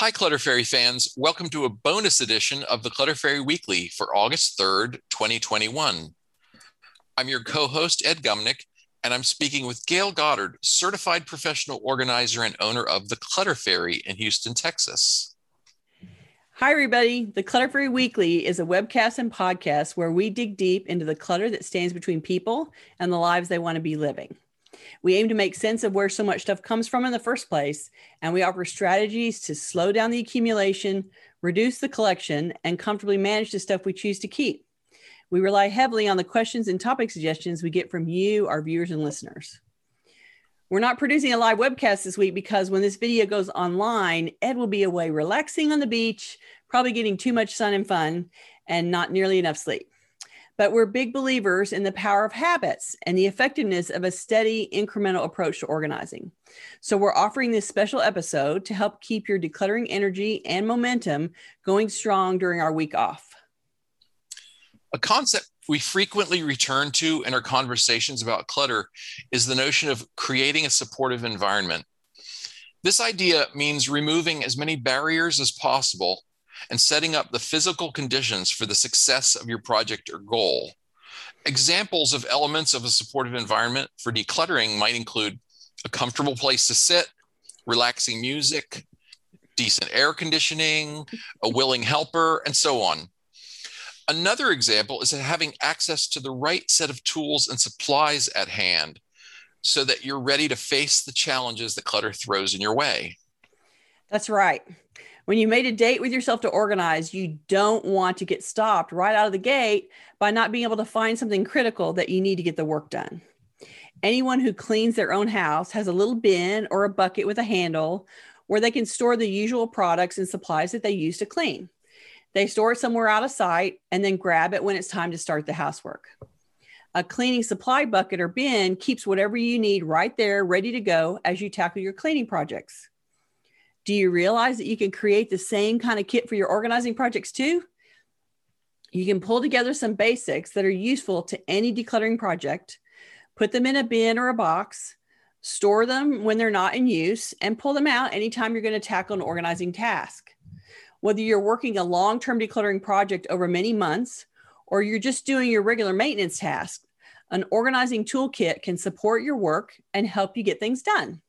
Hi, Clutter Fairy fans. Welcome to a bonus edition of the Clutter Fairy Weekly for August 3rd, 2021. I'm your co host, Ed Gumnick, and I'm speaking with Gayle Goddard, certified professional organizer and owner of the Clutter Fairy in Houston, Texas. Hi, everybody. The Clutter Fairy Weekly is a webcast and podcast where we dig deep into the clutter that stands between people and the lives they want to be living. We aim to make sense of where so much stuff comes from in the first place, and we offer strategies to slow down the accumulation, reduce the collection, and comfortably manage the stuff we choose to keep. We rely heavily on the questions and topic suggestions we get from you, our viewers and listeners. We're not producing a live webcast this week because when this video goes online, Ed will be away relaxing on the beach, probably getting too much sun and fun, and not nearly enough sleep but we're big believers in the power of habits and the effectiveness of a steady incremental approach to organizing. So we're offering this special episode to help keep your decluttering energy and momentum going strong during our week off. A concept we frequently return to in our conversations about clutter is the notion of creating a supportive environment. This idea means removing as many barriers as possible and setting up the physical conditions for the success of your project or goal. Examples of elements of a supportive environment for decluttering might include a comfortable place to sit, relaxing music, decent air conditioning, a willing helper, and so on. Another example is having access to the right set of tools and supplies at hand so that you're ready to face the challenges that clutter throws in your way. That's right. When you made a date with yourself to organize, you don't want to get stopped right out of the gate by not being able to find something critical that you need to get the work done. Anyone who cleans their own house has a little bin or a bucket with a handle where they can store the usual products and supplies that they use to clean. They store it somewhere out of sight and then grab it when it's time to start the housework. A cleaning supply bucket or bin keeps whatever you need right there, ready to go as you tackle your cleaning projects. Do you realize that you can create the same kind of kit for your organizing projects too? You can pull together some basics that are useful to any decluttering project, put them in a bin or a box, store them when they're not in use, and pull them out anytime you're going to tackle an organizing task. Whether you're working a long term decluttering project over many months or you're just doing your regular maintenance task, an organizing toolkit can support your work and help you get things done.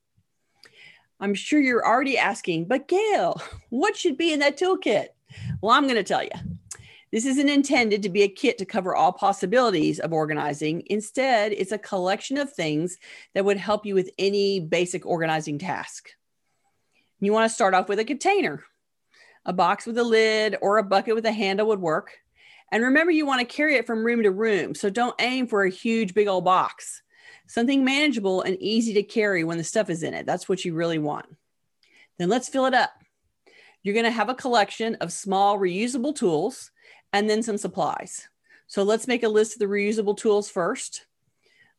I'm sure you're already asking, but Gayle, what should be in that toolkit? Well, I'm going to tell you. This isn't intended to be a kit to cover all possibilities of organizing. Instead, it's a collection of things that would help you with any basic organizing task. You want to start off with a container. A box with a lid or a bucket with a handle would work. And remember, you want to carry it from room to room. So don't aim for a huge, big old box something manageable and easy to carry when the stuff is in it. That's what you really want. Then let's fill it up. You're going to have a collection of small reusable tools and then some supplies. So let's make a list of the reusable tools first.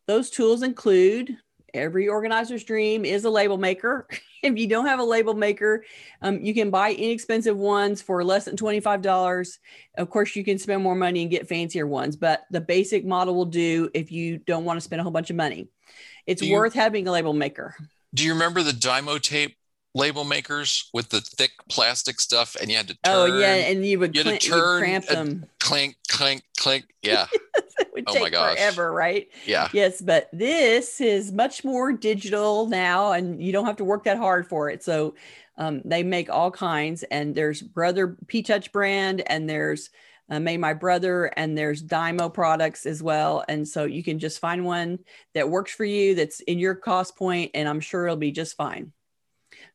Those tools include every organizer's dream is a label maker. if you don't have a label maker, um, you can buy inexpensive ones for less than $25. Of course, you can spend more money and get fancier ones, but the basic model will do if you don't want to spend a whole bunch of money. It's you, worth having a label maker. Do you remember the Dymo tape label makers with the thick plastic stuff and you had to turn. Oh yeah, and you would, you cl- turn, cramp them. Clink, clink, clink. Yeah. it would oh take my gosh. forever, right? Yeah. Yes, but this is much more digital now, and you don't have to work that hard for it. So um, they make all kinds, and there's Brother P Touch brand, and there's uh, Made My Brother, and there's Dymo products as well. And so you can just find one that works for you, that's in your cost point, and I'm sure it'll be just fine.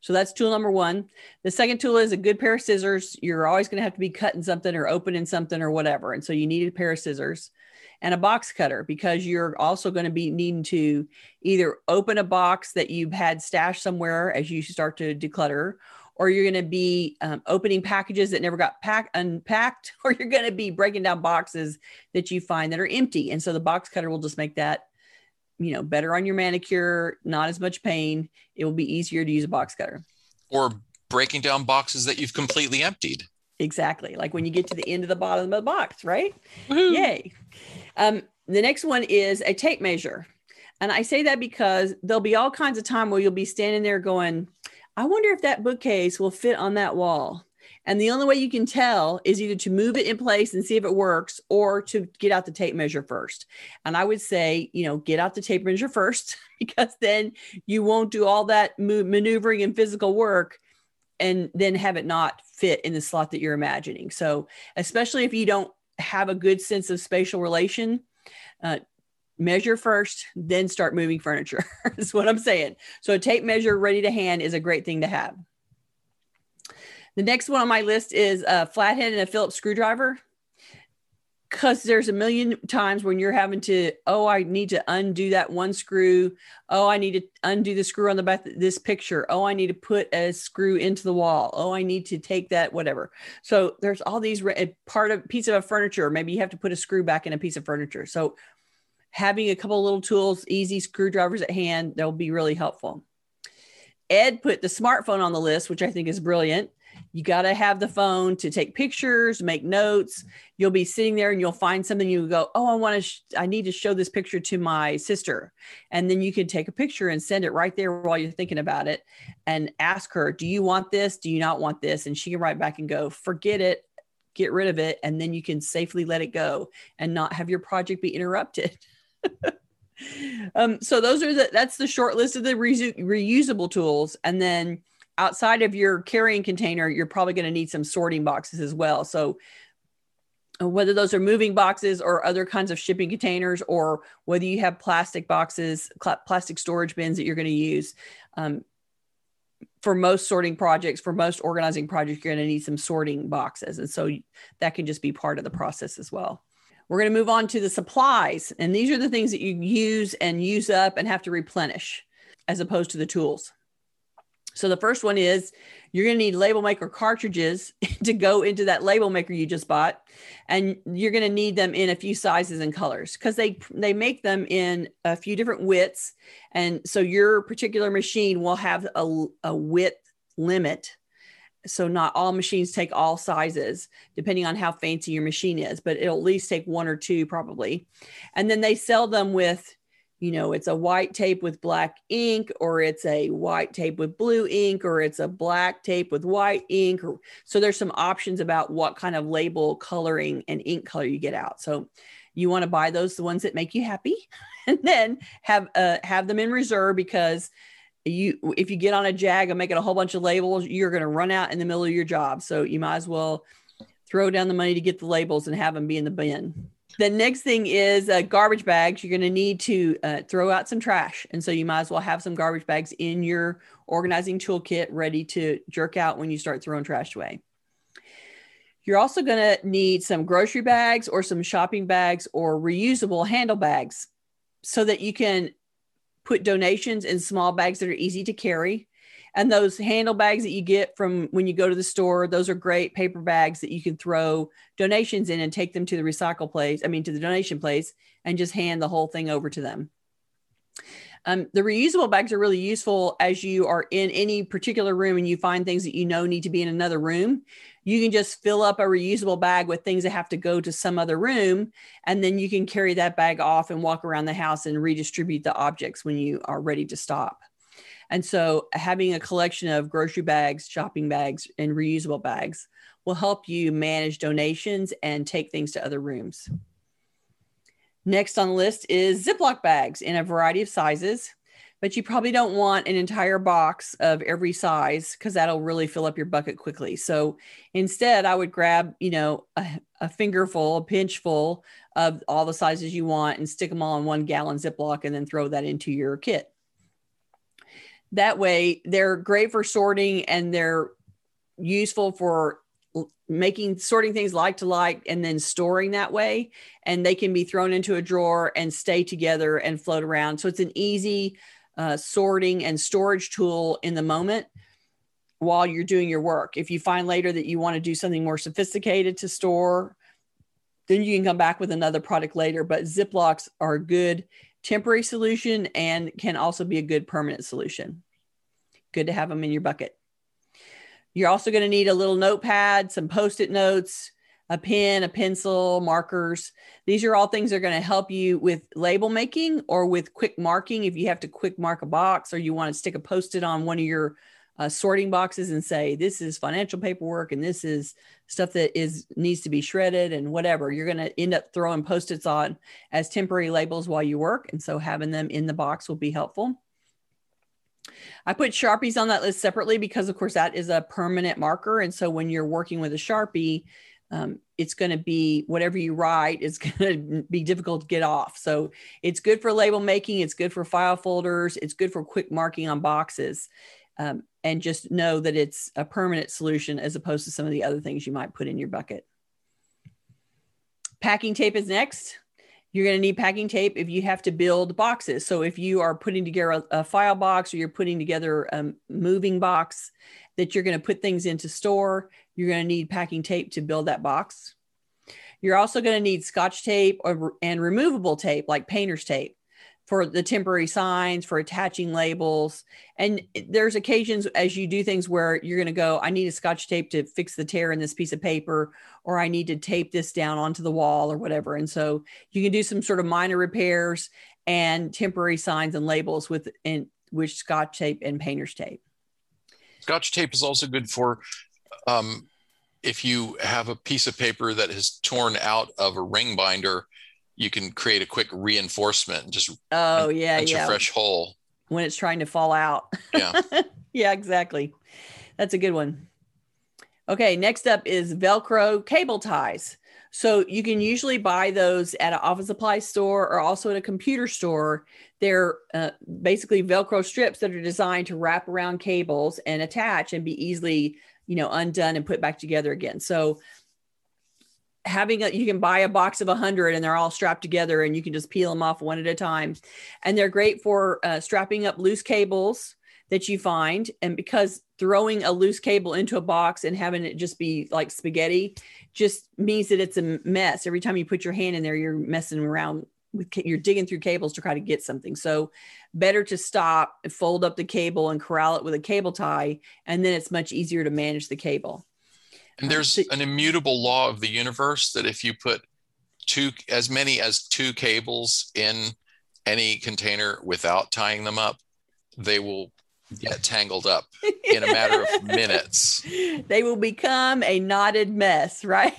So that's tool number one. The second tool is a good pair of scissors. You're always going to have to be cutting something or opening something or whatever. And so you need a pair of scissors and a box cutter because you're also going to be needing to either open a box that you've had stashed somewhere as you start to declutter or you're going to be um, opening packages that never got packed unpacked or you're going to be breaking down boxes that you find that are empty and so the box cutter will just make that you know, better on your manicure, not as much pain. It will be easier to use a box cutter. Or breaking down boxes that you've completely emptied. Exactly. Like when you get to the end of the bottom of the box, right? Woo-hoo. Yay. Um, the next one is a tape measure. And I say that because there'll be all kinds of time where you'll be standing there going, I wonder if that bookcase will fit on that wall. And the only way you can tell is either to move it in place and see if it works or to get out the tape measure first. And I would say, you know, get out the tape measure first because then you won't do all that maneuvering and physical work and then have it not fit in the slot that you're imagining. So, especially if you don't have a good sense of spatial relation, uh, measure first, then start moving furniture. is what I'm saying. So, a tape measure ready to hand is a great thing to have. The next one on my list is a flathead and a Phillips screwdriver. Because there's a million times when you're having to oh i need to undo that one screw. Oh i need to undo the screw on the back of this picture. Oh i need to put a screw into the wall. Oh i need to take that whatever. So there's all these eh, part of piece of a furniture. Maybe you have to put a screw back in a piece of furniture. So having a couple little tools easy screwdrivers at hand they'll be really helpful. Ed put the smartphone on the list which i think is brilliant you got to have the phone to take pictures, make notes. You'll be sitting there and you'll find something you go, "Oh, I want to sh- I need to show this picture to my sister." And then you can take a picture and send it right there while you're thinking about it and ask her, "Do you want this? Do you not want this?" And she can write back and go, "Forget it. Get rid of it." And then you can safely let it go and not have your project be interrupted. um, so those are the that's the short list of the re- reusable tools and then outside of your carrying container, you're probably going to need some sorting boxes as well. So uh, whether those are moving boxes or other kinds of shipping containers, or whether you have plastic boxes, cl- plastic storage bins that you're going to use. Um, for most sorting projects, for most organizing projects, you're going to need some sorting boxes. And so that can just be part of the process as well. We're going to move on to the supplies. And these are the things that you use and use up and have to replenish as opposed to the tools. So the first one is you're going to need label maker cartridges to go into that label maker you just bought and you're going to need them in a few sizes and colors because they they make them in a few different widths. And so your particular machine will have a, a width limit. So not all machines take all sizes depending on how fancy your machine is but it'll at least take one or two probably. And then they sell them with you know, it's a white tape with black ink, or it's a white tape with blue ink, or it's a black tape with white ink. Or, so there's some options about what kind of label coloring and ink color you get out. So you want to buy those, the ones that make you happy, and then have uh, have them in reserve because you if you get on a jag and making a whole bunch of labels, you're going to run out in the middle of your job. So you might as well throw down the money to get the labels and have them be in the bin the next thing is uh, garbage bags. You're going to need to uh, throw out some trash. And so you might as well have some garbage bags in your organizing toolkit ready to jerk out when you start throwing trash away. You're also going to need some grocery bags or some shopping bags or reusable handle bags so that you can put donations in small bags that are easy to carry and those handle bags that you get from when you go to the store, those are great paper bags that you can throw donations in and take them to the recycle place, I mean, to the donation place, and just hand the whole thing over to them. Um, the reusable bags are really useful as you are in any particular room and you find things that you know need to be in another room. You can just fill up a reusable bag with things that have to go to some other room, and then you can carry that bag off and walk around the house and redistribute the objects when you are ready to stop. And so having a collection of grocery bags, shopping bags, and reusable bags will help you manage donations and take things to other rooms. Next on the list is Ziploc bags in a variety of sizes, but you probably don't want an entire box of every size because that'll really fill up your bucket quickly. So instead, I would grab, you know, a, a fingerful, a pinchful of all the sizes you want and stick them all in one gallon Ziploc and then throw that into your kit that way they're great for sorting and they're useful for making sorting things like to like and then storing that way. And they can be thrown into a drawer and stay together and float around. So it's an easy uh, sorting and storage tool in the moment while you're doing your work. If you find later that you want to do something more sophisticated to store then you can come back with another product later but ziplocs are good temporary solution and can also be a good permanent solution. Good to have them in your bucket. You're also going to need a little notepad, some post it notes, a pen, a pencil, markers. These are all things that are going to help you with label making or with quick marking. If you have to quick mark a box or you want to stick a post it on one of your uh, sorting boxes and say this is financial paperwork and this is stuff that is needs to be shredded and whatever you're going to end up throwing post-its on as temporary labels while you work and so having them in the box will be helpful I put Sharpies on that list separately because, of course, that is a permanent marker. And so when you're working with a Sharpie, um, it's going to be whatever you write is going to be difficult to get off. So it's good for label making, it's good for file folders, it's good for quick marking on boxes. Um, and just know that it's a permanent solution as opposed to some of the other things you might put in your bucket. Packing tape is next. You're going to need packing tape if you have to build boxes. So if you are putting together a, a file box or you're putting together a moving box that you're going to put things into store, you're going to need packing tape to build that box. You're also going to need scotch tape or, and removable tape like painter's tape for the temporary signs, for attaching labels. And there's occasions as you do things where you're going to go, I need a scotch tape to fix the tear in this piece of paper, or I need to tape this down onto the wall or whatever. And so you can do some sort of minor repairs and temporary signs and labels with in with scotch tape and painter's tape. Scotch tape is also good for um, if you have a piece of paper that has torn out of a ring binder you can create a quick reinforcement and just oh yeah yeah a fresh hole. When it's trying to fall out. Yeah. Yeah exactly. That's a good one. Okay next up is velcro cable ties. So you can usually buy those at an office supply store or also at a computer store. They're uh, basically velcro strips that are designed to wrap around cables and attach and be easily you know undone and put back together again. So having a you can buy a box of 100 and they're all strapped together and you can just peel them off one at a time. And they're great for uh, strapping up loose cables that you find. And because throwing a loose cable into a box and having it just be like spaghetti just means that it's a mess. Every time you put your hand in there you're messing around with you're digging through cables to try to get something. So better to stop fold up the cable and corral it with a cable tie and then it's much easier to manage the cable and there's an immutable law of the universe that if you put two, as many as two cables in any container without tying them up, they will get tangled up in a matter of minutes. They will become a knotted mess, right?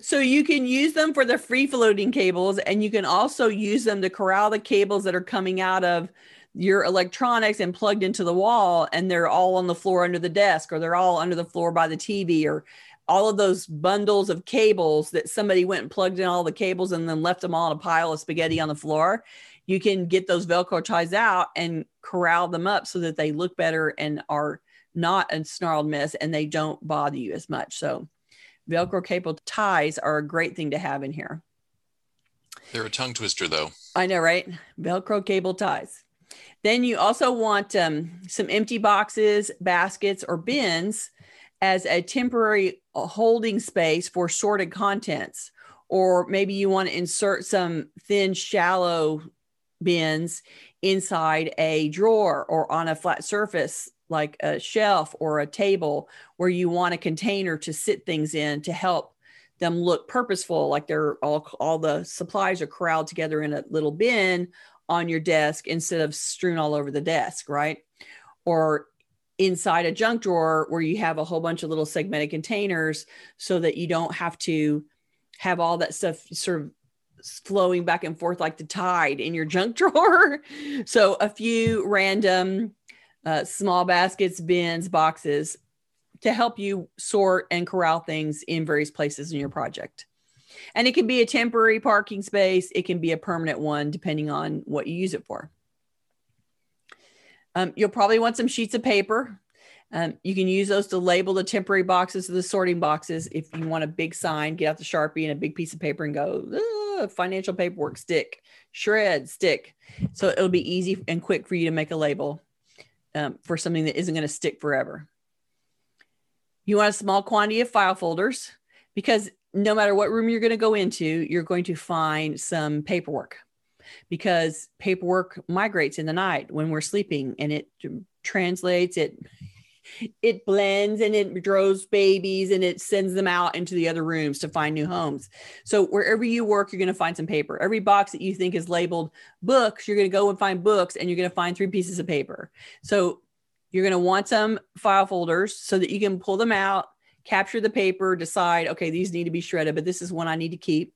so you can use them for the free floating cables, and you can also use them to corral the cables that are coming out of your electronics and plugged into the wall and they're all on the floor under the desk or they're all under the floor by the TV or all of those bundles of cables that somebody went and plugged in all the cables and then left them all in a pile of spaghetti on the floor. You can get those Velcro ties out and corral them up so that they look better and are not a snarled mess and they don't bother you as much. So, Velcro cable ties are a great thing to have in here. They're a tongue twister, though. I know, right? Velcro cable ties. Then you also want um, some empty boxes, baskets, or bins as a temporary uh, holding space for sorted contents. Or maybe you want to insert some thin, shallow bins inside a drawer or on a flat surface like a shelf or a table where you want a container to sit things in to help them look purposeful like they're all all the supplies are corralled together in a little bin on your desk instead of strewn all over the desk, right? Or inside a junk drawer where you have a whole bunch of little segmented containers so that you don't have to have all that stuff sort of flowing back and forth like the tide in your junk drawer. so a few random uh, small baskets, bins, boxes to help you sort and corral things in various places in your project. And it can be a temporary parking space, it can be a permanent one, depending on what you use it for. Um, you'll probably want some sheets of paper. Um, you can use those to label the temporary boxes or the sorting boxes. If you want a big sign, get out the Sharpie and a big piece of paper and go, financial paperwork, stick, shred, stick. So it'll be easy and quick for you to make a label um, for something that isn't going to stick forever. You want a small quantity of file folders because no matter what room you're going to go into, you're going to find some paperwork because paperwork migrates in the night when we're sleeping and it translates it it blends and it draws babies and it sends them out into the other rooms to find new homes. So wherever you work, you're going to find some paper. Every box that you think is labeled books, you're going to go and find books and you're going to find three pieces of paper. So You're going to want some file folders so that you can pull them out, capture the paper, decide, okay, these need to be shredded, but this is one I need to keep.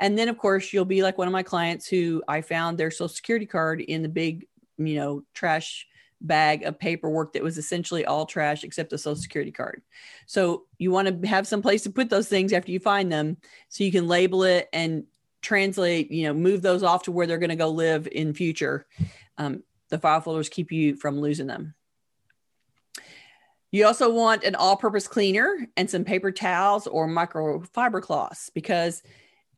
And then, of course, you'll be like one of my clients who I found their social security card in the big, you know, trash bag of paperwork that was essentially all trash except the social security card. So you want to have some place to put those things after you find them so you can label it and translate, you know, move those off to where they're going to go live in future. Um, the file folders keep you from losing them. You also want an all purpose cleaner and some paper towels or microfiber cloths because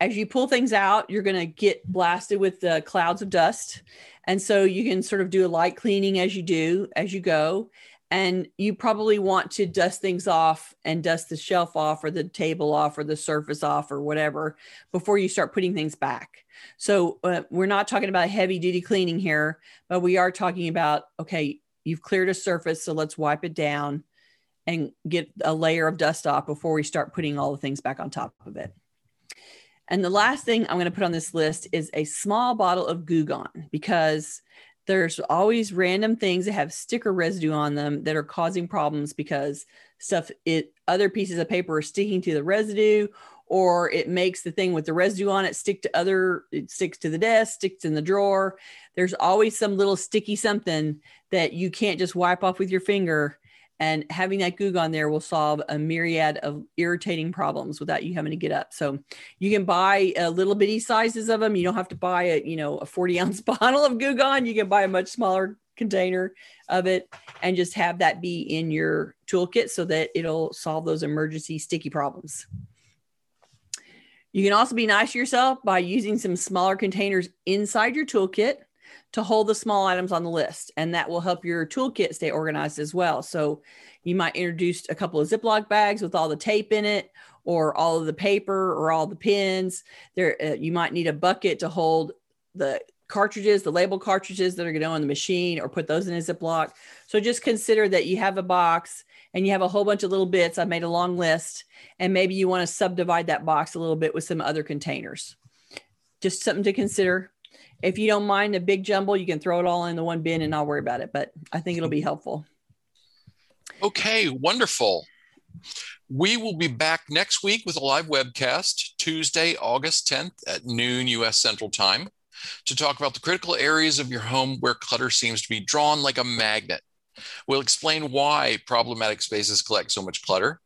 as you pull things out, you're going to get blasted with the clouds of dust. And so you can sort of do a light cleaning as you do, as you go. And you probably want to dust things off and dust the shelf off or the table off or the surface off or whatever before you start putting things back. So uh, we're not talking about heavy duty cleaning here, but we are talking about okay, you've cleared a surface, so let's wipe it down and get a layer of dust off before we start putting all the things back on top of it. And the last thing I'm going to put on this list is a small bottle of Goo Gone because there's always random things that have sticker residue on them that are causing problems because stuff it other pieces of paper are sticking to the residue or it makes the thing with the residue on it stick to other it sticks to the desk sticks in the drawer there's always some little sticky something that you can't just wipe off with your finger and having that Goo Gone there will solve a myriad of irritating problems without you having to get up. So you can buy a little bitty sizes of them. You don't have to buy a, you know, a 40 ounce bottle of Goo Gone. You can buy a much smaller container of it and just have that be in your toolkit so that it'll solve those emergency sticky problems. You can also be nice to yourself by using some smaller containers inside your toolkit to hold the small items on the list. And that will help your toolkit stay organized as well. So you might introduce a couple of Ziploc bags with all the tape in it, or all of the paper, or all the pins. There, uh, you might need a bucket to hold the cartridges, the label cartridges that are going to go in the machine, or put those in a Ziploc. So just consider that you have a box and you have a whole bunch of little bits. I made a long list, and maybe you want to subdivide that box a little bit with some other containers. Just something to consider if you don't mind a big jumble, you can throw it all in the one bin and not worry about it. But I think it'll be helpful. Okay, wonderful. We will be back next week with a live webcast, Tuesday, August 10th at noon US Central Time, to talk about the critical areas of your home where clutter seems to be drawn like a magnet. We'll explain why problematic spaces collect so much clutter,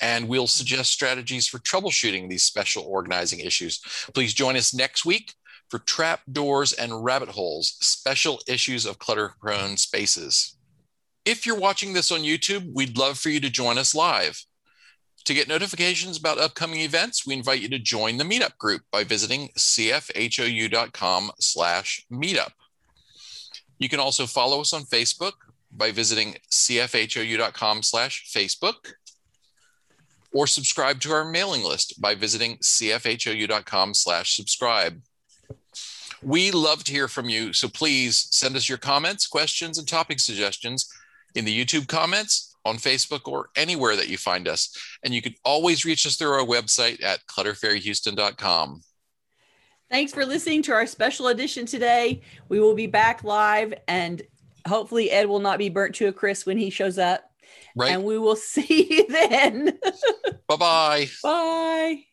and we'll suggest strategies for troubleshooting these special organizing issues. Please join us next week for trap doors and rabbit holes, special issues of clutter prone spaces. If you're watching this on YouTube, we'd love for you to join us live. To get notifications about upcoming events, we invite you to join the meetup group by visiting cfhou.com slash meetup. You can also follow us on Facebook by visiting cfhou.com slash Facebook or subscribe to our mailing list by visiting cfhou.com slash subscribe. We love to hear from you. So please send us your comments, questions, and topic suggestions in the YouTube comments, on Facebook, or anywhere that you find us. And you can always reach us through our website at clutterfairyhouston.com. Thanks for listening to our special edition today. We will be back live, and hopefully, Ed will not be burnt to a crisp when he shows up. Right. And we will see you then. Bye-bye. Bye.